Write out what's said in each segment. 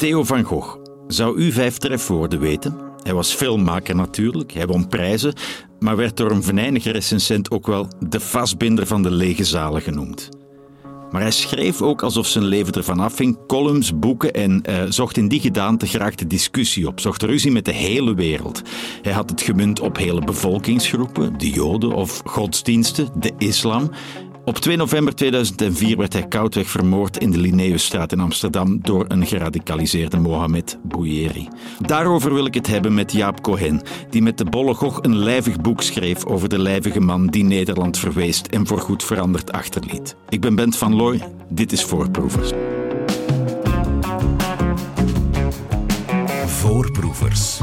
Theo van Gogh. Zou u vijf trefwoorden weten? Hij was filmmaker natuurlijk, hij won prijzen, maar werd door een venijnige recensent ook wel de vastbinder van de lege zalen genoemd. Maar hij schreef ook alsof zijn leven ervan afhing, columns, boeken en uh, zocht in die gedaante graag de discussie op, zocht ruzie met de hele wereld. Hij had het gemunt op hele bevolkingsgroepen, de Joden of godsdiensten, de islam. Op 2 november 2004 werd hij koudweg vermoord in de Linnaeusstraat in Amsterdam door een geradicaliseerde Mohamed Bouyeri. Daarover wil ik het hebben met Jaap Cohen, die met de Bolle Gog een lijvig boek schreef over de lijvige man die Nederland verweest en voorgoed veranderd achterliet. Ik ben Bent van Looy, dit is Voorproevers. Voorproevers.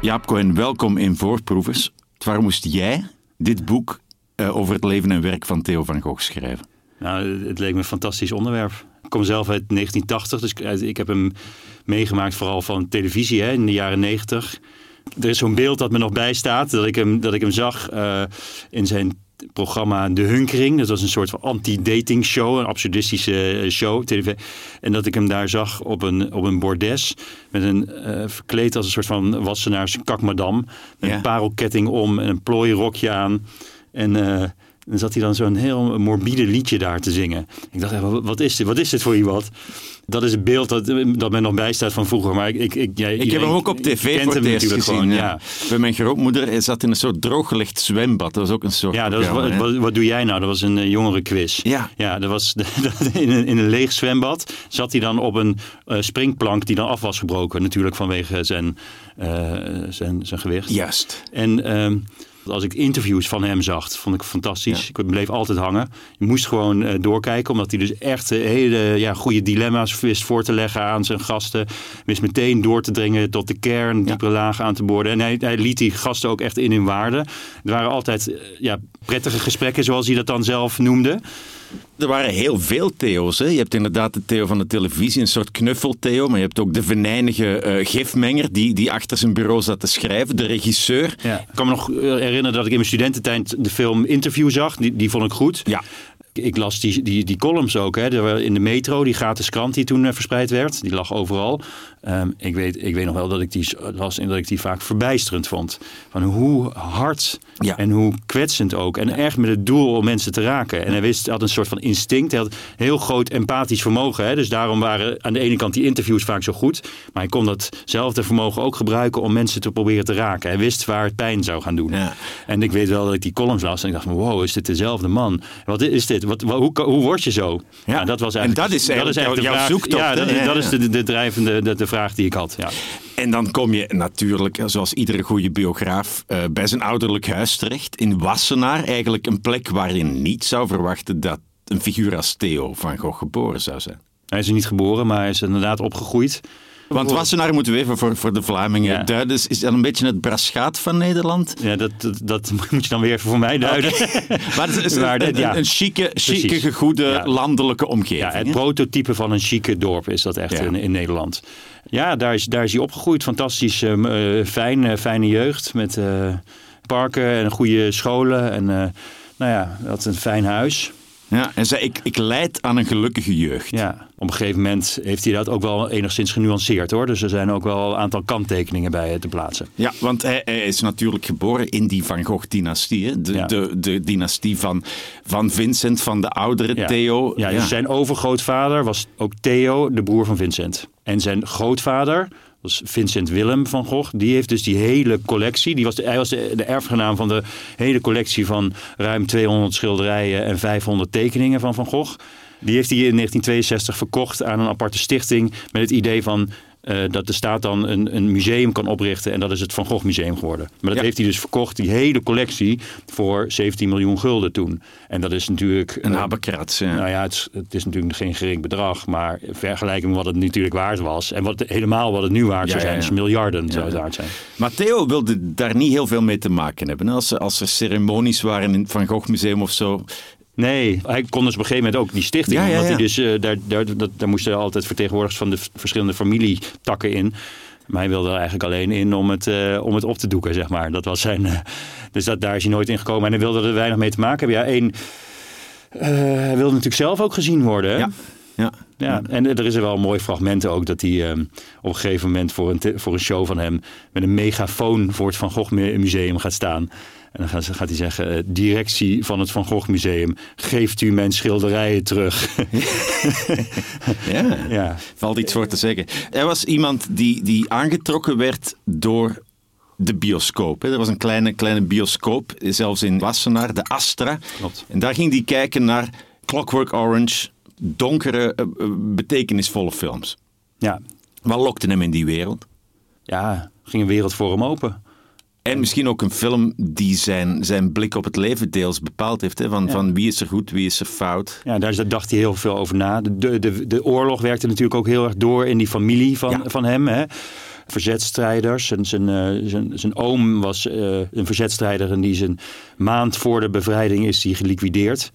Jaap Cohen, welkom in Voorproevers. Waarom moest jij dit boek uh, over het leven en werk van Theo van Gogh schrijven? Nou, het leek me een fantastisch onderwerp. Ik kom zelf uit 1980, dus ik heb hem meegemaakt vooral van televisie hè, in de jaren 90. Er is zo'n beeld dat me nog bijstaat, dat ik hem, dat ik hem zag uh, in zijn programma De Hunkering. Dat was een soort van anti-dating show, een absurdistische show. TV. En dat ik hem daar zag op een, op een bordes. Met een uh, verkleed als een soort van wassenaars kakmadam. Met ja. een parelketting om en een plooierokje aan. En uh, dan zat hij dan zo'n heel morbide liedje daar te zingen. Ik dacht, wat is dit? Wat is dit voor iemand? Dat is het beeld dat, dat mij nog bijstaat van vroeger. Maar ik, ik, jij, ik heb hem ook op tv voor het eerst gezien. Gewoon, ja. Bij mijn grootmoeder zat in een soort drooggelegd zwembad. Dat was ook een soort. Ja, dat was, wat, wat, doe jij nou? Dat was een uh, jongere quiz. Ja. ja dat was in, een, in een leeg zwembad. Zat hij dan op een uh, springplank die dan af was gebroken. Natuurlijk vanwege zijn, uh, zijn, zijn gewicht. Juist. En. Als ik interviews van hem zag, vond ik fantastisch. Ik bleef altijd hangen. Je moest gewoon uh, doorkijken, omdat hij dus echt uh, hele ja, goede dilemma's wist voor te leggen aan zijn gasten. Wist meteen door te dringen tot de kern, diepere lagen aan te boorden. En hij, hij, liet die gasten ook echt in hun waarde. Er waren altijd uh, ja, prettige gesprekken, zoals hij dat dan zelf noemde. Er waren heel veel Theo's. Hè? Je hebt inderdaad de Theo van de televisie, een soort knuffel-Theo. Maar je hebt ook de venijnige uh, gifmenger die, die achter zijn bureau zat te schrijven. De regisseur. Ja. Ik kan me nog herinneren dat ik in mijn studententijd de film Interview zag. Die, die vond ik goed. Ja ik las die, die, die columns ook. Hè. In de metro, die gratis krant die toen uh, verspreid werd. Die lag overal. Um, ik, weet, ik weet nog wel dat ik die las en dat ik die vaak verbijsterend vond. Van hoe hard ja. en hoe kwetsend ook. En ja. echt met het doel om mensen te raken. En hij wist, had een soort van instinct. Hij had heel groot empathisch vermogen. Hè. Dus daarom waren aan de ene kant die interviews vaak zo goed. Maar hij kon datzelfde vermogen ook gebruiken om mensen te proberen te raken. Hij wist waar het pijn zou gaan doen. Ja. En ik weet wel dat ik die columns las en ik dacht van wow, is dit dezelfde man? Wat is dit? Wat, hoe, hoe word je zo? Ja. Nou, dat was en dat is eigenlijk, dat is eigenlijk jouw zoektocht. Ja, dat, dat is de, de drijvende de, de vraag die ik had. Ja. En dan kom je natuurlijk, zoals iedere goede biograaf, uh, bij zijn ouderlijk huis terecht. In Wassenaar, eigenlijk een plek waar je niet zou verwachten dat een figuur als Theo van Gogh geboren zou zijn. Hij is er niet geboren, maar hij is inderdaad opgegroeid. Want Wassenaar moeten we even voor, voor de Vlamingen ja. duiden. Is dat een beetje het braschaat van Nederland? Ja, dat, dat, dat, moet je dan weer even voor mij duiden. Okay. maar het is een, een, een, een chique, chique goede ja. landelijke omgeving. Ja, het hè? prototype van een chique dorp is dat echt ja. in, in, Nederland. Ja, daar is, daar is hij opgegroeid. Fantastisch, uh, fijn, uh, fijne jeugd. Met uh, parken en goede scholen. En nou ja, dat een fijn huis. Ja, en zei, ik, ik leid aan een gelukkige jeugd. Ja, op een gegeven moment heeft hij dat ook wel enigszins genuanceerd hoor. Dus er zijn ook wel een aantal kanttekeningen bij te plaatsen. Ja, want hij, hij is natuurlijk geboren in die Van Gogh-dynastie. De, ja. de, de dynastie van, van Vincent, van de oudere ja. Theo. Ja, dus zijn overgrootvader was ook Theo, de broer van Vincent. En zijn grootvader was Vincent Willem van Gogh. Die heeft dus die hele collectie. Die was de, hij was de, de erfgenaam van de hele collectie van ruim 200 schilderijen en 500 tekeningen van Van Gogh. Die heeft hij in 1962 verkocht aan een aparte stichting met het idee van uh, dat de staat dan een, een, museum kan oprichten. En dat is het Van Gogh Museum geworden. Maar dat ja. heeft hij dus verkocht, die hele collectie, voor 17 miljoen gulden toen. En dat is natuurlijk... Een habekrat, ja. Nou ja, het, het, is natuurlijk geen gering bedrag. Maar in vergelijking met wat het natuurlijk waard was. En wat, helemaal wat het nu waard zou zijn. ja, is miljarden zou het waard zijn. Maar Theo wilde daar niet heel veel mee te maken hebben. Als, als er ceremonies waren in het Van Gogh Museum of zo... Nee, hij kon dus op een gegeven moment ook die stichting. Ja, ja, ja. Omdat hij dus, uh, daar, daar, dat, daar moesten altijd vertegenwoordigers van de verschillende familietakken in. Maar hij wilde er eigenlijk alleen in om het, uh, om het op te doeken, zeg maar. Dat was zijn, uh, dus dat, daar is hij nooit in gekomen. En hij wilde er weinig mee te maken hebben. Ja, één, hij wilde natuurlijk zelf ook gezien worden. Ja. Ja. Ja, en er is er wel een mooi fragment ook dat hij ehm, op een gegeven moment voor een, voor een show van hem met een megafoon voor het Van Gogh mu- Museum gaat staan. En dan gaat, hij zeggen, eh, directie van het Van Gogh Museum, geeft u mijn schilderijen terug. Ja. ja, Valt iets voor te zeggen. Hij was iemand die, die aangetrokken werd door de bioscoop. hè. Er was een kleine, kleine bioscoop, zelfs in Wassenaar, de Astra. Klopt. En daar ging hij kijken naar Clockwork Orange, donkere, eh, eh, betekenisvolle films. ja, Wat lokte hem in die wereld? ja, ging een wereld voor hem open. En misschien ook een film die zijn, zijn blik op het leven deels bepaald heeft. Hè? Van, Ja. van wie is er goed, wie is er fout. Ja, daar dacht hij heel veel over na. De, de, de, oorlog werkte natuurlijk ook heel erg door in die familie van, Ja. van hem. Hè. Verzetstrijders. En zijn, eh, zijn, zijn oom was eh, een verzetstrijder en die zijn maand voor de bevrijding is die geliquideerd.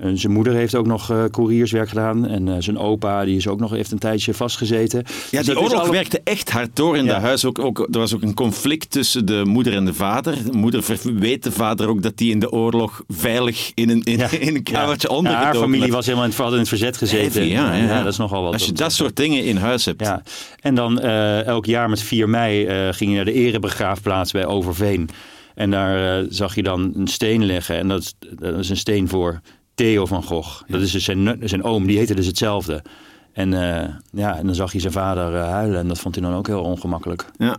En zijn moeder heeft ook nog eh courierswerk gedaan. En eh, zijn opa die is ook nog heeft een tijdje vastgezeten. Ja, Dus die oorlog alle- werkte echt hard door in Ja. dat huis. Ook, ook, er was ook een conflict tussen de moeder en de vader. De moeder weet de vader ook dat hij in de oorlog veilig in een, in, Ja. in een kamertje Ja. onder haar familie was helemaal in het, had in het verzet gezeten. Heavy, ja, ja, dat is nogal wat. Als je dat soort dingen in huis hebt. Ja, en dan eh, elk jaar met 4 mei ging je naar de erebegraafplaats bij Overveen. En daar zag je dan een steen liggen. En dat dat is een steen voor Theo van Gogh. Dat is dus zijn, zijn oom, die heette dus hetzelfde. En, eh, ja, en dan zag je zijn vader eh, huilen. En dat vond hij dan ook heel ongemakkelijk. Ja.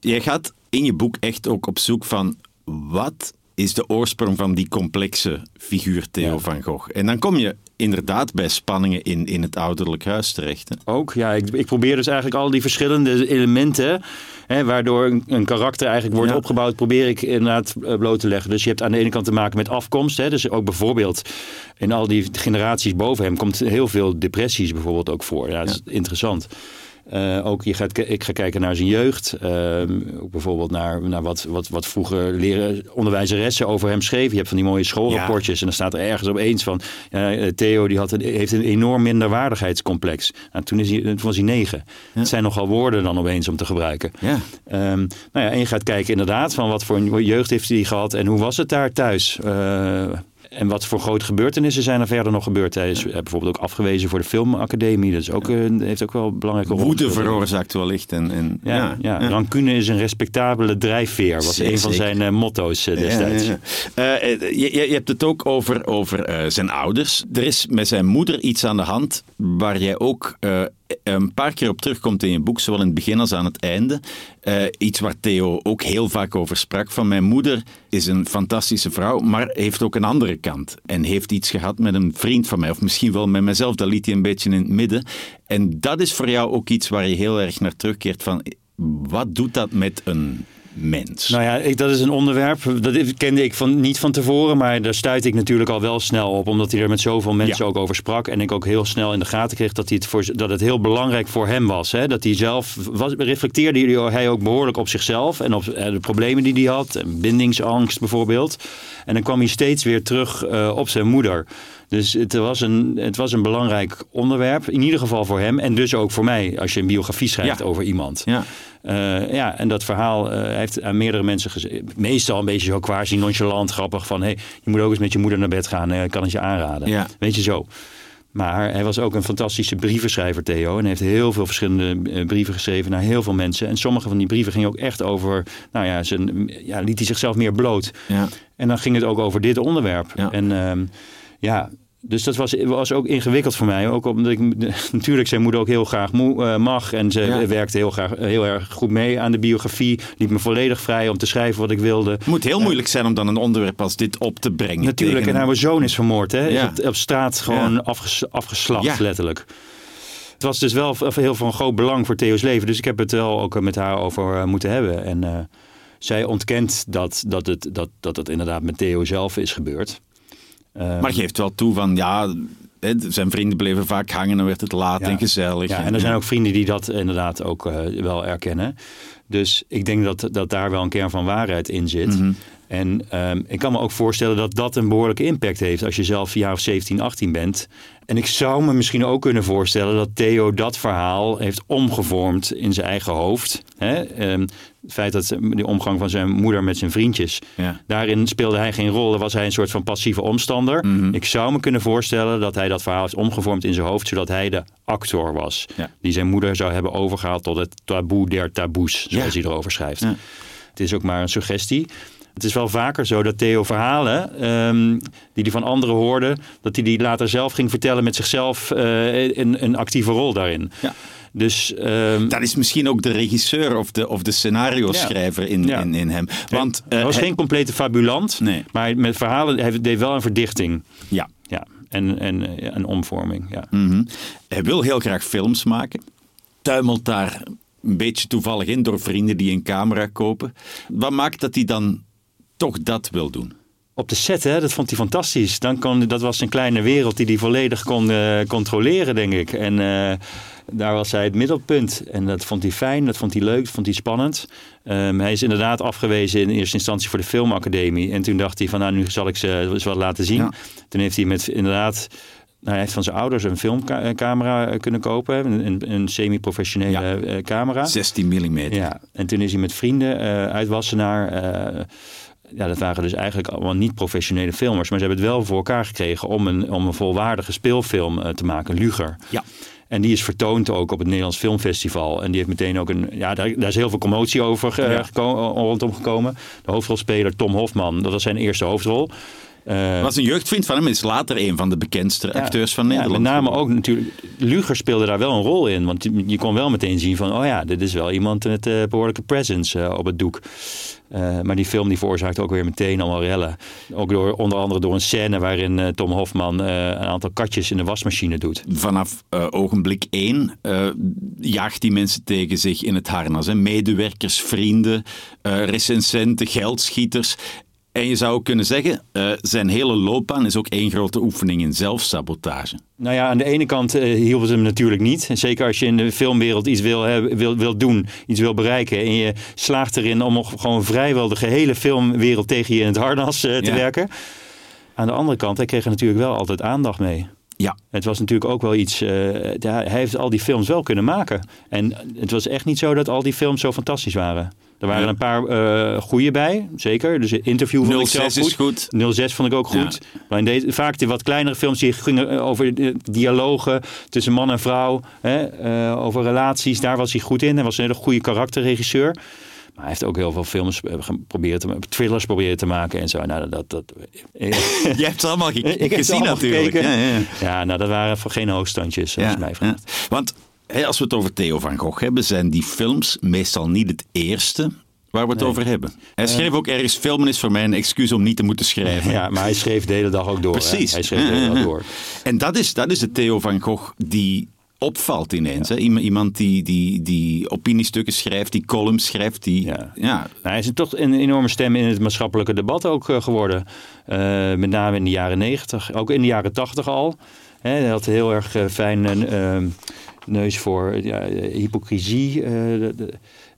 Jij gaat in je boek echt ook op zoek van wat is de oorsprong van die complexe figuur Theo Ja. van Gogh. En dan kom je inderdaad bij spanningen in, in het ouderlijk huis terecht. Hè? Ook, ja, ik, ik probeer dus eigenlijk al die verschillende elementen, hè, waardoor een, een karakter eigenlijk wordt Ja. opgebouwd, probeer ik inderdaad eh, bloot te leggen. Dus je hebt aan de ene kant te maken met afkomst, hè, dus ook bijvoorbeeld in al die generaties boven hem komt heel veel depressies bijvoorbeeld ook voor. Ja, dat is interessant. Eh, ook je gaat, ik ga kijken naar zijn jeugd. Ehm, ook bijvoorbeeld naar, naar wat, wat, wat vroeger leren, onderwijzeressen over hem schreven. Je hebt van die mooie schoolrapportjes. En dan staat er ergens opeens van... eh, Theo die had een, heeft een enorm minderwaardigheidscomplex. Nou, toen, is hij, toen was hij negen. Het zijn nogal woorden dan opeens om te gebruiken. Ja. Ehm, nou ja, en je gaat kijken inderdaad van wat voor een jeugd heeft hij gehad en hoe was het daar thuis. En wat voor grote gebeurtenissen zijn er verder nog gebeurd. Hij is eh, bijvoorbeeld ook afgewezen voor de filmacademie. Dat is ook, heeft ook wel een belangrijke rol Woede veroorzaakt wellicht. En, en, Ja, ja, rancune is een respectabele drijfveer. Was Zeer een van zeker. zijn eh, motto's eh, destijds. Ja, je, je je hebt het ook over, over zijn ouders. Er is met zijn moeder iets aan de hand waar jij ook een paar keer op terugkomt in je boek, zowel in het begin als aan het einde. Eh, iets waar Theo ook heel vaak over sprak. Van mijn moeder is een fantastische vrouw, maar heeft ook een andere kant. En heeft iets gehad met een vriend van mij, of misschien wel met mezelf. Dat liet hij een beetje in het midden. En dat is voor jou ook iets waar je heel erg naar terugkeert. Van, wat doet dat met een mens? Nou ja, ik, dat is een onderwerp. Dat kende ik van, niet van tevoren. Maar daar stuitte ik natuurlijk al wel snel op. Omdat hij er met zoveel mensen Ja. ook over sprak. En ik ook heel snel in de gaten kreeg dat, hij het, voor, dat het heel belangrijk voor hem was. Hè? Dat hij zelf was, reflecteerde hij ook behoorlijk op zichzelf. En op eh, de problemen die hij had. En bindingsangst bijvoorbeeld. En dan kwam hij steeds weer terug eh, op zijn moeder. Dus het was, een, het was een belangrijk onderwerp. In ieder geval voor hem. En dus ook voor mij. Als je een biografie schrijft Ja. over iemand. Ja. Eh, ja, en dat verhaal eh, heeft aan meerdere mensen gezegd. Meestal een beetje zo quasi nonchalant, grappig. Van hey, je moet ook eens met je moeder naar bed gaan. eh, kan het je aanraden. Ja. Weet je zo. Maar hij was ook een fantastische brievenschrijver, Theo. En heeft heel veel verschillende brieven geschreven naar heel veel mensen. En sommige van die brieven gingen ook echt over. Nou ja, zijn, ja liet hij zichzelf meer bloot. Ja. En dan ging het ook over dit onderwerp. Ja. En ehm, ja, dus dat was, was ook ingewikkeld voor mij. Ook omdat ik natuurlijk zijn moeder ook heel graag moe, eh, mag. En ze Ja. werkte heel, graag, heel erg goed mee aan de biografie. Liet me volledig vrij om te schrijven wat ik wilde. Het moet heel moeilijk zijn om dan een onderwerp als dit op te brengen. Natuurlijk, en haar zoon is vermoord. Hè? Ja. Is op, op straat gewoon Ja. afges, afgeslacht, letterlijk. Het was dus wel heel van groot belang voor Theo's leven. Dus ik heb het wel ook met haar over eh, moeten hebben. En eh, zij ontkent dat, dat, het, dat, dat het inderdaad met Theo zelf is gebeurd. Eh, Maar geeft wel toe van, ja, zijn vrienden bleven vaak hangen en werd het laat Ja. en gezellig. Ja, en er zijn ook vrienden die dat inderdaad ook eh, wel erkennen. Dus ik denk dat, dat daar wel een kern van waarheid in zit. Mhm. En ehm, ik kan me ook voorstellen dat dat een behoorlijke impact heeft als je zelf een jaar of 17, 18 bent. En ik zou me misschien ook kunnen voorstellen dat Theo dat verhaal heeft omgevormd in zijn eigen hoofd. Hè? Ehm, het feit dat de omgang van zijn moeder met zijn vriendjes, Ja. daarin speelde hij geen rol. Dan was hij een soort van passieve omstander. Mhm. Ik zou me kunnen voorstellen dat hij dat verhaal heeft omgevormd in zijn hoofd, zodat hij de actor was. Ja. Die zijn moeder zou hebben overgehaald tot het taboe der taboes, zoals Ja. hij erover schrijft. Het is ook maar een suggestie. Het is wel vaker zo dat Theo verhalen ehm, die hij van anderen hoorde, dat hij die later zelf ging vertellen met zichzelf eh, een, een actieve rol daarin. Ja. Dus ehm, Dat is misschien ook de regisseur of de, of de scenario-schrijver in, Ja. in, in hem. Want hij was eh, geen complete fabulant, Nee. maar met verhalen hij deed wel een verdichting. Ja. Ja, en, en eh, een omvorming. Ja. Mhm. Hij wil heel graag films maken. Tuimelt daar een beetje toevallig in door vrienden die een camera kopen. Wat maakt dat hij dan toch dat wil doen? Op de set, hè, dat vond hij fantastisch. Dan kon, dat was een kleine wereld die hij volledig kon eh, controleren, denk ik. En eh, daar was hij het middelpunt. En dat vond hij fijn, dat vond hij leuk, dat vond hij spannend. Ehm, hij is inderdaad afgewezen in eerste instantie voor de filmacademie. En toen dacht hij van, nou, nu zal ik ze eens wat laten zien. Ja. Toen heeft hij met inderdaad... Nou, hij heeft van zijn ouders een filmcamera kunnen kopen. Een, een, een semi-professionele Ja. eh, camera. 16 mm. Ja, en toen is hij met vrienden eh uit Wassenaar. Ja, dat waren dus eigenlijk allemaal niet professionele filmers. Maar ze hebben het wel voor elkaar gekregen om een, om een volwaardige speelfilm eh, te maken, Luger. Ja. En die is vertoond ook op het Nederlands Filmfestival. En die heeft meteen ook een. Ja, daar, daar is heel veel commotie over Ja. geko- rondom gekomen. De hoofdrolspeler Tom Hofman, dat was zijn eerste hoofdrol. Eh, Was een jeugdvriend van hem, is later een van de bekendste ja, acteurs van ja, Nederland. met name ook natuurlijk. Luger speelde daar wel een rol in. Want je- je kon wel meteen zien van, oh ja, dit is wel iemand met eh, behoorlijke presence eh, op het doek. Eh, maar die film die veroorzaakt ook weer meteen allemaal rellen. Ook door, onder andere door een scène waarin Tom Hofman een aantal katjes in de wasmachine doet. Vanaf ogenblik één jaagt die mensen tegen zich in het harnas. Hè. Medewerkers, vrienden, recensenten, geldschieters. En je zou ook kunnen zeggen, eh, zijn hele loopbaan is ook één grote oefening in zelfsabotage. Nou ja, aan de ene kant eh, hielp het hem natuurlijk niet. Zeker als je in de filmwereld iets wil, hebben- wil, wil doen, iets wil bereiken. En je slaagt erin om nog gewoon vrijwel de gehele filmwereld tegen je in het harnas eh, te Ja. werken. Aan de andere kant, hij kreeg er natuurlijk wel altijd aandacht mee. Ja, Het was natuurlijk ook wel iets. hij heeft al die films wel kunnen maken. En het was echt niet zo dat al die films zo fantastisch waren. Er waren Ja. een paar eh goede bij, zeker. Dus interview vond ik 06 zelf is goed. 06 vond ik ook goed. Maar in deze, vaak de wat kleinere films die gingen eh, over eh, dialogen tussen man en vrouw, hè, over relaties. Daar was hij goed in. Hij was een hele goede karakterregisseur. Maar hij heeft ook heel veel films geprobeerd te thrillers proberen te maken en zo. Nou, dat, dat, Jij hebt ze allemaal Ik gezien allemaal natuurlijk. Ja, ja. ja, nou, dat waren voor geen hoogstandjes, als je mij vraagt. Want als we het over Theo van Gogh hebben, zijn die films meestal niet het eerste waar we het over hebben. Hij schreef ook ergens, filmen is voor mij een excuus om niet te moeten schrijven. Ja, maar hij schreef de hele dag ook door. hè. Precies. Hij schreef de hele dag door. En dat is, dat is de Theo van Gogh die opvalt ineens. Hè? Iemand- die, die, die opiniestukken schrijft, die columns schrijft. Die, ja. Ja. Nou, hij is toch een enorme stem in het maatschappelijke debat ook eh, geworden. Eh, met name in de jaren negentig. Ook in de jaren tachtig al. Hè, hij had heel erg eh, fijn eh, neus voor ja, eh, hypocrisie. eh, de-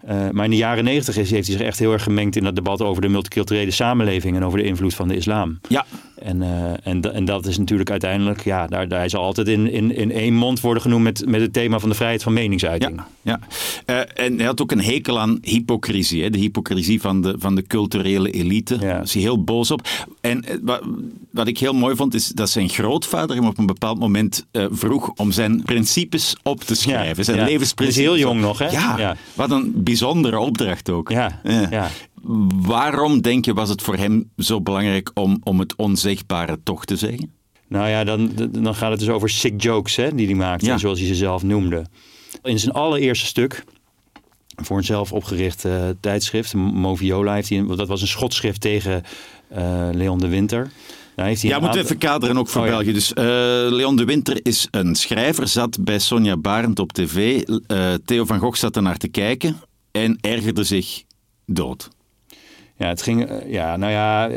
eh, maar in de jaren negentig heeft hij zich echt heel erg gemengd in dat debat over de multiculturele samenleving en over de invloed van de islam. ja. En, eh, en, en dat is natuurlijk uiteindelijk, ja, daar, daar zal altijd in, in, in één mond worden genoemd met, met het thema van de vrijheid van meningsuiting. Ja, ja. Eh, en hij had ook een hekel aan hypocrisie. Hè? De hypocrisie van de, van de culturele elite. Ja. Daar is hij heel boos op. En eh, wat, wat ik heel mooi vond, is dat zijn grootvader hem op een bepaald moment vroeg om zijn principes op te schrijven. Ja, zijn ja. levensprincipes. Hij is heel jong nog, hè? Ja, Ja. wat een bijzondere opdracht ook. Ja, Ja. Waarom, denk je, was het voor hem zo belangrijk om, om het onzegbare toch te zeggen? Nou ja, dan, dan gaat het dus over sick jokes hè, die hij maakte, Ja. zoals hij ze zelf noemde. In zijn allereerste stuk, voor een zelf opgericht eh, tijdschrift, Moviola, heeft hij, dat was een schotschrift tegen eh, Leon de Winter. Heeft hij Ja, moeten we even kaderen ook voor Oh, ja. België. Dus eh, Leon de Winter is een schrijver, zat bij Sonja Barend op tv. Theo van Gogh zat er naar te kijken en ergerde zich dood. Ja, het ging, eh, ja, nou ja,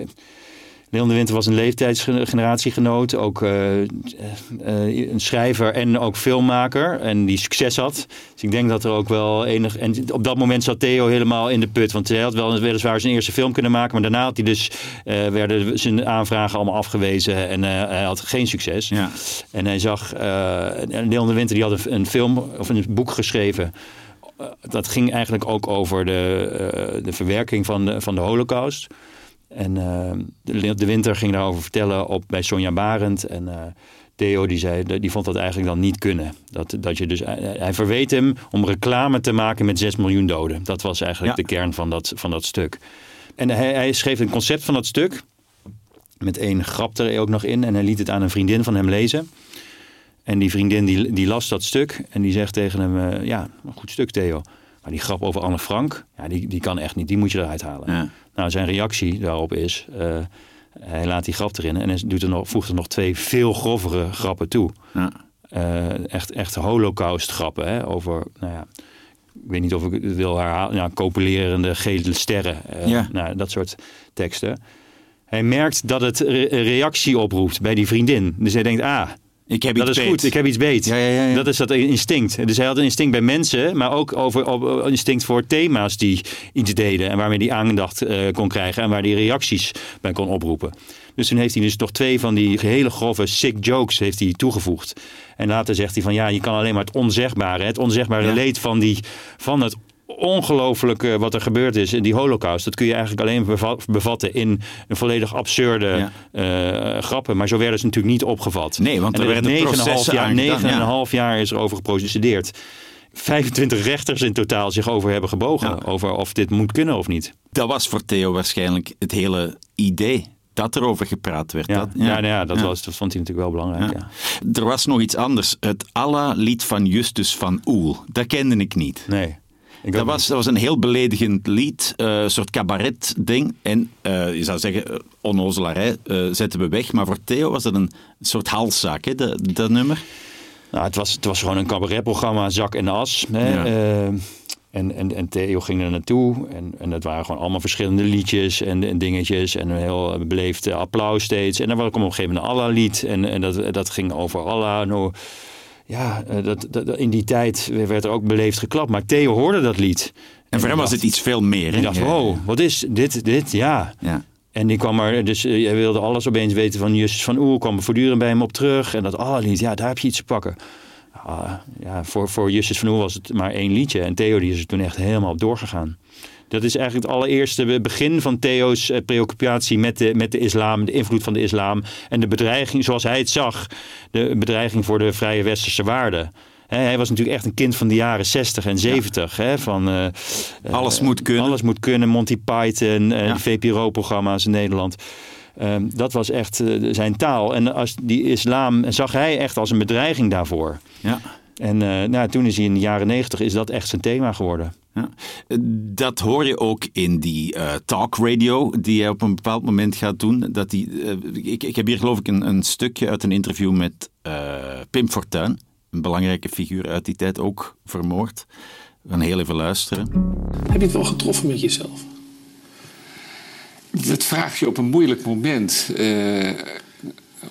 Leon de Winter was een leeftijdsgeneratiegenoot. Ook uh, uh, een schrijver en ook filmmaker. En die succes had. Dus ik denk dat er ook wel enig... En op dat moment zat Theo helemaal in de put. Want hij had wel weliswaar zijn eerste film kunnen maken. Maar daarna had hij dus, werden zijn aanvragen allemaal afgewezen. En hij had geen succes. Ja. En hij zag... Leon de Winter die had een, een film of een boek geschreven dat ging eigenlijk ook over de, de verwerking van de, van de holocaust. En de, de, Winter ging daarover vertellen op, bij Sonja Barend. En Theo die zei, die vond dat eigenlijk dan niet kunnen. Dat, dat je dus, hij verweet hem om reclame te maken met 6 miljoen doden. Dat was eigenlijk de kern van dat, van dat stuk. En hij, hij schreef een concept van dat stuk. Met één grap er ook nog in. En hij liet het aan een vriendin van hem lezen. En die vriendin die, die las dat stuk. En die zegt tegen hem, uh, ja, een goed stuk Theo. Maar die grap over Anne Frank, ja, die, die kan echt niet. Die moet je eruit halen. Ja. Nou, zijn reactie daarop is... Uh, hij laat die grap erin en hij doet er nog, voegt er nog twee veel grovere grappen toe. Ja. Uh, echt, echt holocaust grappen hè, over... Nou ja, ik weet niet of ik het wil herhalen. Ja, copulerende gele sterren. Ja. nou, dat soort teksten. Hij merkt dat het re reactie oproept bij die vriendin. Dus hij denkt, ah, ik heb iets dat is goed, ik heb iets beet. Ja, ja, ja, dat is dat instinct. Dus hij had een instinct bij mensen, maar ook over, over instinct voor thema's die iets deden. En waarmee hij aandacht uh, kon krijgen en waar hij reacties bij kon oproepen. Dus toen heeft hij dus toch twee van die hele grove sick jokes heeft hij toegevoegd. En later zegt hij van ja, je kan alleen maar het onzegbare, het onzegbare leed van, die, van het ongelooflijk uh, wat er gebeurd is in die holocaust. Dat kun je eigenlijk alleen bevatten in een volledig absurde ja. uh, grappen. Maar zo werden ze natuurlijk niet opgevat. Nee, want er werden 9,5 jaar, 9 ja. jaar is er over geprocedeerd. 25 rechters in totaal zich over hebben gebogen. Ja. Over of dit moet kunnen of niet. Dat was voor Theo waarschijnlijk het hele idee dat er over gepraat werd. Ja, dat, ja. ja, nou ja dat, Was, dat vond hij natuurlijk wel belangrijk. Ja. Er was nog iets anders. Het Allah-lied van Justus van Oel. Dat kende ik niet. Nee. Dat was, dat was een heel beledigend lied, uh, een soort cabaret-ding. En uh, je zou zeggen, uh, onnozelarij zetten we weg. Maar voor Theo was dat een soort halszaak, hè, dat, dat nummer. Nou, het was, het was gewoon een cabaretprogramma, Zak en As. Hè, ja. En, en, en Theo ging er naartoe. En, en dat waren gewoon allemaal verschillende liedjes en, en dingetjes. En een heel beleefd applaus steeds. En dan was ik op een gegeven moment een Allah-lied. En, en dat, dat ging over Allah. Nou, ja, dat, dat, in die tijd werd er ook beleefd geklapt. Maar Theo hoorde dat lied. En voor hem was het iets veel meer. Hij dacht, wow, wat is dit, dit, ja. ja. En die kwam er, dus hij wilde alles opeens weten van Justus van Oel, kwam voortdurend bij hem op terug. En dat alle lied, ja, daar heb je iets te pakken. Uh, ja, voor, voor Justus van Oel was het maar één liedje. En Theo die is er toen echt helemaal op doorgegaan. Dat is eigenlijk het allereerste begin van Theo's eh, preoccupatie met de, met de islam, de invloed van de islam en de bedreiging, zoals hij het zag, de bedreiging voor de vrije westerse waarden. hij was natuurlijk echt een kind van de jaren 60 en 70. Ja. van, uh, alles moet kunnen. Alles moet kunnen. Monty Python, uh, ja. VPRO-programma's in Nederland. Um, dat was echt uh, zijn taal. En als die islam zag hij echt als een bedreiging daarvoor. Ja. En nou, toen is hij in de jaren 90 is dat echt zijn thema geworden. Ja. Dat hoor je ook in die uh, talk radio die hij op een bepaald moment gaat doen. Dat die, uh, ik, ik heb hier geloof ik een, een stukje uit een interview met uh, Pim Fortuyn. Een belangrijke figuur uit die tijd, ook vermoord. We gaan heel even luisteren. Heb je het wel getroffen met jezelf? Dat vraag je op een moeilijk moment.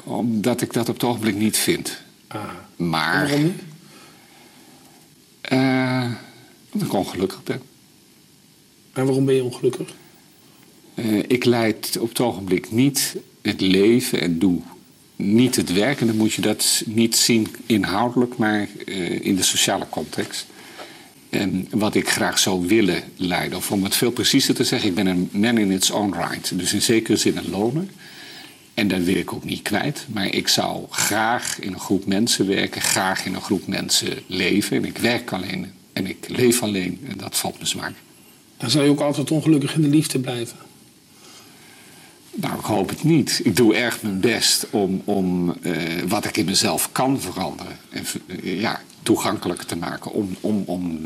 omdat ik dat op het ogenblik niet vind. Ah. Maar... Waarom niet? Omdat ik ongelukkig ben. En waarom ben je ongelukkig? Uh, ik leid op het ogenblik niet het leven en doe niet het werk. En dan moet je dat niet zien inhoudelijk, maar uh, in de sociale context. En wat ik graag zou willen leiden, of om het veel preciezer te zeggen, ik ben een man in its own right. Dus in zekere zin een loner. En dat wil ik ook niet kwijt. Maar ik zou graag in een groep mensen werken, graag in een groep mensen leven. En ik werk alleen en ik leef alleen en dat valt me zwaar. Dan zal je ook altijd ongelukkig in de liefde blijven. Nou, ik hoop het niet. Ik doe erg mijn best om, om uh, wat ik in mezelf kan veranderen. En uh, ja, toegankelijker te maken om, om, om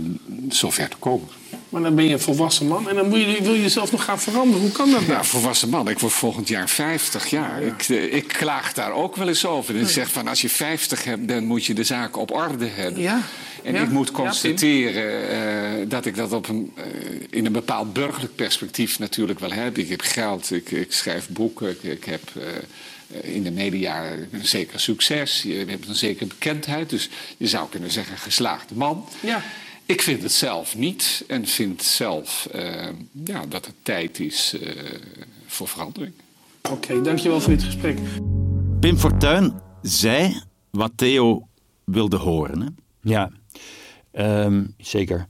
zover te komen. Maar dan ben je een volwassen man en dan wil je, wil je jezelf nog gaan veranderen. Hoe kan dat nou? Ja, volwassen man. Ik word volgend jaar 50 jaar. Ja. Ik, uh, ik klaag daar ook wel eens over. En ik zeg van als je 50 hebt, dan moet je de zaken op orde hebben. Ja. En Ja? ik moet Ja, constateren eh, dat ik dat op een, eh, in een bepaald burgerlijk perspectief natuurlijk wel heb. Ik heb geld, ik, ik schrijf boeken, ik, ik heb eh, in de media een zeker succes. Je hebt een zekere bekendheid. Dus je zou kunnen zeggen, geslaagde man. Ja. Ik vind het zelf niet en vind zelf ja, dat het tijd is eh, voor verandering. Oké, dankjewel voor dit gesprek. Pim Fortuyn zei wat Theo wilde horen. Hè? Ja, ehm, zeker.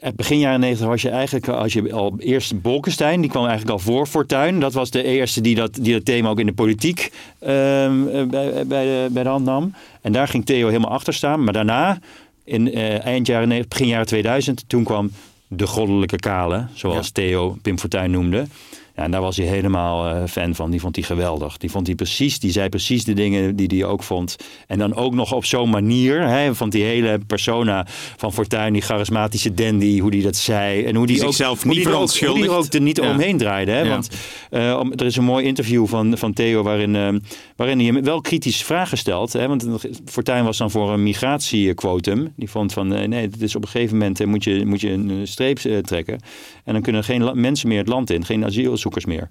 Eh, Begin jaren 90 was je eigenlijk, als je al eerst Bolkestein, die kwam eigenlijk al voor Fortuyn. Dat was de eerste die dat, die dat thema ook in de politiek ehm, eh, bij, bij, de, bij de hand nam. En daar ging Theo helemaal achter staan. Maar daarna, in eh, eind jaren 90, begin jaren 2000, toen kwam de goddelijke kale, zoals Theo Pim Fortuyn noemde. Ja, en daar was hij helemaal eh, fan van. Die vond hij geweldig. Die vond hij precies, die zei precies de dingen die hij ook vond. En dan ook nog op zo'n manier. Hè, van die hele persona van Fortuyn, die charismatische dandy, hoe die dat zei. En hoe die, Die ook, zichzelf niet er ook, hoe die er ook er niet Ja. omheen draaide. Hè? Ja. Want eh, om- er is een mooi interview van, van Theo waarin, eh, waarin hij hem wel kritische vragen stelt. Hè? Want Fortuyn was dan voor een migratiequotum. Die vond van nee, het is op een gegeven moment moet, je, moet je een streep trekken. En dan kunnen geen mensen meer het land in, geen asielzoekers meer.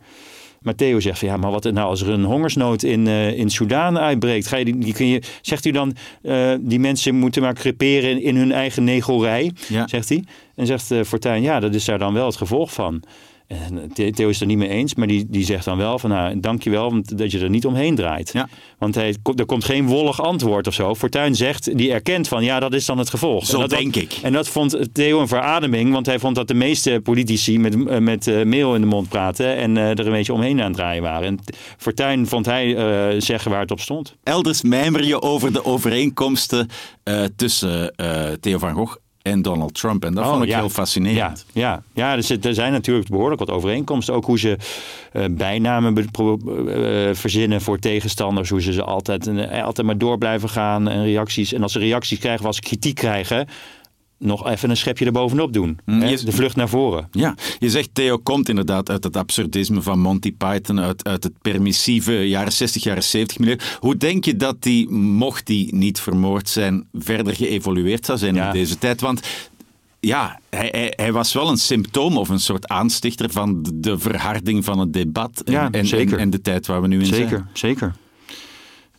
Maar Theo zegt van ja, maar wat nou als er een hongersnood in, eh in Soedan uitbreekt? Ga je die, die kun je, zegt u dan, eh, die mensen moeten maar creperen in, in hun eigen negelrij, Ja. zegt hij. En zegt eh Fortuyn, ja, dat is daar dan wel het gevolg van. En The- Theo is het er niet mee eens, maar die, die zegt dan wel van nou, dankjewel dat je er niet omheen draait. Ja. Want hij, er komt geen wollig antwoord of zo. Fortuyn zegt, die erkent van ja, dat is dan het gevolg. Zo en dat, denk ik. En dat vond Theo een verademing, want hij vond dat de meeste politici met, eh, met eh, meel in de mond praten en eh, er een beetje omheen aan het draaien waren. En Fortuyn vond hij eh, zeggen waar het op stond. Elders mijmer je over de overeenkomsten eh, tussen eh, Theo van Gogh en Donald Trump. En dat vond ik Oh, ja. heel fascinerend. Ja, ja. ja er, zit, er zijn natuurlijk behoorlijk wat overeenkomsten. Ook hoe ze eh, bijnamen eh, verzinnen voor tegenstanders. Hoe ze ze altijd, eh, altijd maar door blijven gaan en reacties. En als ze reacties krijgen, als ze kritiek krijgen, nog even een schepje erbovenop doen. Mm, je- De vlucht naar voren. Ja, je zegt Theo komt inderdaad uit het absurdisme van Monty Python, uit, uit het permissieve jaren 60, jaren 70 milieu. Hoe denk je dat die, mocht die niet vermoord zijn, verder geëvolueerd zou zijn Ja. in deze tijd? Want ja, hij, hij, hij was wel een symptoom of een soort aanstichter van de, verharding van het debat en, Ja, en, zeker. en, en de tijd waar we nu in zijn. Zeker, zeker.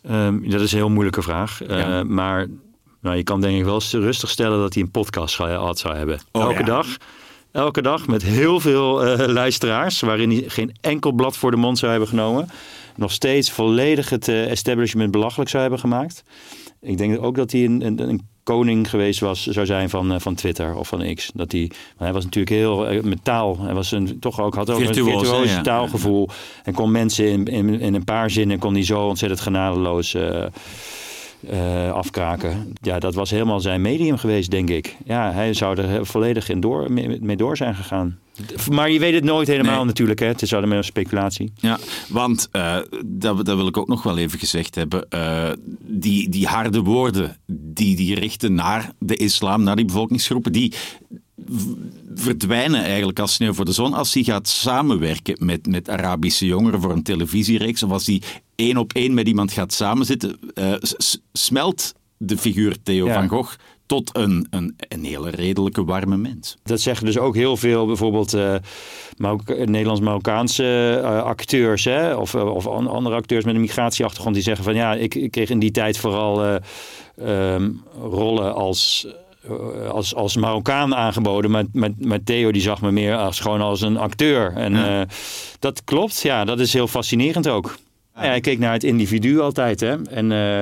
Ehm, dat is een heel moeilijke vraag. Eh. Maar nou, je kan denk ik wel rustig stellen dat hij een podcast gehad zou hebben. Oh, elke ja. dag. Elke dag met heel veel eh, luisteraars. Waarin hij geen enkel blad voor de mond zou hebben genomen. Nog steeds volledig het eh, establishment belachelijk zou hebben gemaakt. Ik denk ook dat hij een, een, een koning geweest was, zou zijn van, eh, van Twitter of van X. Dat hij, maar hij was natuurlijk heel eh, met taal. Hij was een, toch ook, had ook een virtuoos ja. taalgevoel. En kon mensen in, in, in een paar zinnen kon hij zo ontzettend genadeloos eh, afkraken. Ja, dat was helemaal zijn medium geweest, denk ik. Ja, hij zou er volledig in door, mee, door zijn gegaan. Maar je weet het nooit helemaal Nee. natuurlijk. Hè? Het is allemaal een speculatie. Ja, want eh, dat, dat wil ik ook nog wel even gezegd hebben. eh, die, die harde woorden die die richten naar de islam, naar die bevolkingsgroepen, die verdwijnen eigenlijk als sneeuw voor de zon als hij gaat samenwerken met, met Arabische jongeren voor een televisiereeks. Of als hij één op één met iemand gaat samenzitten, eh, smelt de figuur Theo Ja. van Gogh tot een, een, een hele redelijke, warme mens. Dat zeggen dus ook heel veel bijvoorbeeld eh Marok- Nederlands-Marokkaanse eh, acteurs. Hè? Of, eh, of an- andere acteurs met een migratieachtergrond die zeggen van ja, ik, ik kreeg in die tijd vooral eh, ehm, rollen als, eh, als, als Marokkaan aangeboden. Maar, maar, maar Theo die zag me meer als gewoon als een acteur. En Ja. eh, dat klopt, ja, dat is heel fascinerend ook. Ja, hij keek naar het individu altijd. Hè? En eh,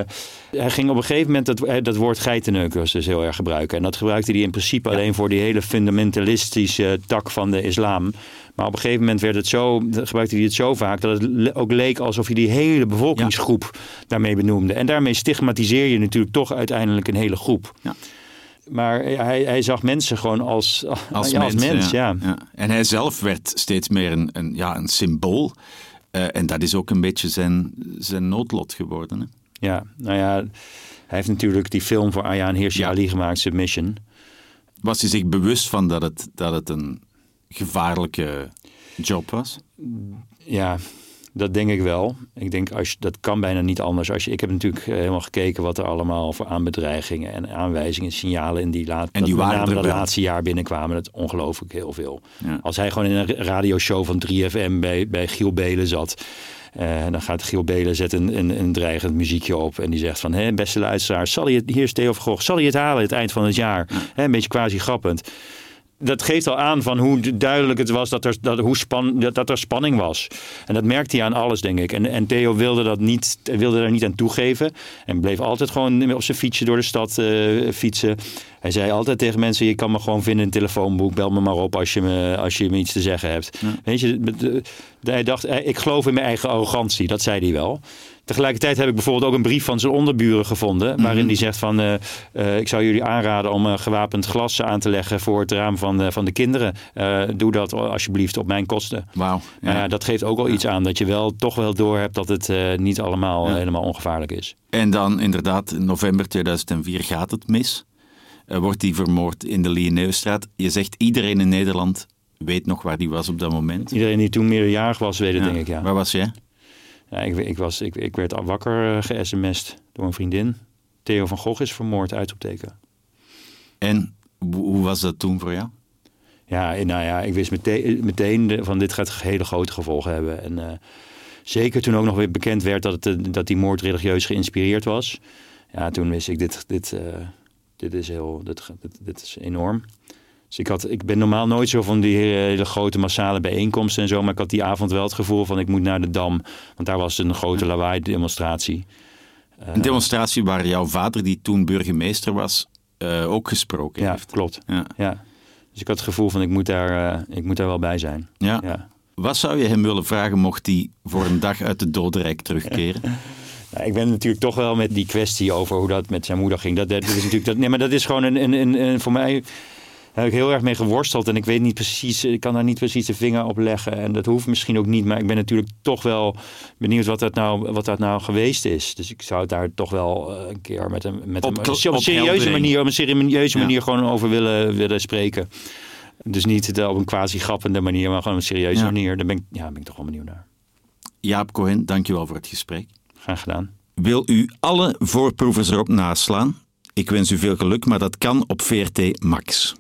hij ging op een gegeven moment dat, eh, dat woord geitenneukers dus heel erg gebruiken. En dat gebruikte hij in principe alleen voor die hele fundamentalistische tak van de islam. Maar op een gegeven moment werd het zo, gebruikte hij het zo vaak dat het ook leek alsof hij die hele bevolkingsgroep daarmee benoemde. En daarmee stigmatiseer je natuurlijk toch uiteindelijk een hele groep. Ja. Maar hij, hij zag mensen gewoon als, Als ja, mens. als mens ja. ja. En hij zelf werd steeds meer een, een, ja, een symbool. Eh, en dat is ook een beetje zijn, zijn noodlot geworden. Hè? Ja, nou ja, hij heeft natuurlijk die film voor Ayaan Hirsi. Ali gemaakt, Submission. Was hij zich bewust van dat het, dat het een gevaarlijke job was? Ja, Dat denk ik wel. Ik denk, als je, dat kan bijna niet anders. Als je, ik heb natuurlijk eh, helemaal gekeken wat er allemaal voor aanbedreigingen en aanwijzingen, signalen in die, laat, En die dat dat laatste jaar binnenkwamen. Dat ongelooflijk heel veel. Ja. Als hij gewoon in een radioshow van 3FM bij, bij Giel Belen zat. eh, dan gaat Giel Belen zet een, een, een dreigend muziekje op. En die zegt van, hé, beste luisteraars, zal hij het, hier is Theo van Gogh, zal hij het halen het eind van het jaar? Hè, een beetje quasi grappend dat geeft al aan van hoe duidelijk het was dat er, dat, hoe span, dat, dat er spanning was. En dat merkte hij aan alles, denk ik. En, en Theo wilde, dat niet, wilde daar niet aan toegeven. En bleef altijd gewoon op zijn fietsje door de stad eh, fietsen. Hij zei altijd tegen mensen: Je kan me gewoon vinden in het telefoonboek. Bel me maar op als je me, als je me iets te zeggen hebt. Weet je, hij dacht: Ik geloof in mijn eigen arrogantie. Dat zei hij wel. Tegelijkertijd heb ik bijvoorbeeld ook een brief van zijn onderburen gevonden. Waarin hij zegt van eh, eh, ik zou jullie aanraden om eh, gewapend glas aan te leggen voor het raam van, van de kinderen. Doe dat alsjeblieft op mijn kosten. Wauw. Nou ja, dat geeft ook wel iets aan dat je wel toch wel door hebt dat het niet allemaal Ja. helemaal ongevaarlijk is. En dan inderdaad, in november 2004 gaat het mis. Wordt hij vermoord in de Lieneusstraat. Je zegt iedereen in Nederland weet nog waar die was op dat moment. Iedereen die toen meerderjarig was, weet het denk ik ja. Waar was jij? Ja ik, ik, was, ik, ik werd wakker uh, ge-sms'd door een vriendin. Theo van Gogh is vermoord, uitroepteken. En hoe was dat toen voor jou? Ja, en nou ja, ik wist meteen, meteen de- van dit gaat hele grote gevolgen hebben. En eh, zeker toen ook nog weer bekend werd dat, het, eh, dat die moord religieus geïnspireerd was. Ja, toen wist ik, dit, dit, eh, dit, is, heel, dit, dit, dit is enorm. Dus ik, had, ik ben normaal nooit zo van die hele grote massale bijeenkomsten en zo. Maar ik had die avond wel het gevoel van ik moet naar de Dam. Want daar was een grote lawaai-demonstratie. Een demonstratie waar jouw vader, die toen burgemeester was, eh, ook gesproken Ja, heeft. klopt. Ja. Ja. Dus ik had het gevoel van ik moet daar, eh, ik moet daar wel bij zijn. Ja. Ja. Wat zou je hem willen vragen mocht hij voor een dag uit het dodenrijk terugkeren? Nou, ik ben natuurlijk toch wel met die kwestie over hoe dat met zijn moeder ging. Dat, dat is natuurlijk dat, nee, maar dat is gewoon een, een, een, een- voor mij heb ik heel erg mee geworsteld en ik weet niet precies, ik kan daar niet precies de vinger op leggen en dat hoeft misschien ook niet, maar ik ben natuurlijk toch wel benieuwd wat dat nou, wat dat nou geweest is. Dus ik zou het daar toch wel eh, een keer met een, met Op- een, op een serieuze manier, op een serieuze Ja. manier gewoon over willen, willen spreken. Dus niet op een quasi grappende manier, maar gewoon op een serieuze Ja. manier. Daar ben ik, ja, ben ik toch wel benieuwd naar. Jaap Cohen, dankjewel voor het gesprek. Graag gedaan. Wil u alle voorproevers erop naslaan? Ik wens u veel geluk, maar dat kan op VRT Max.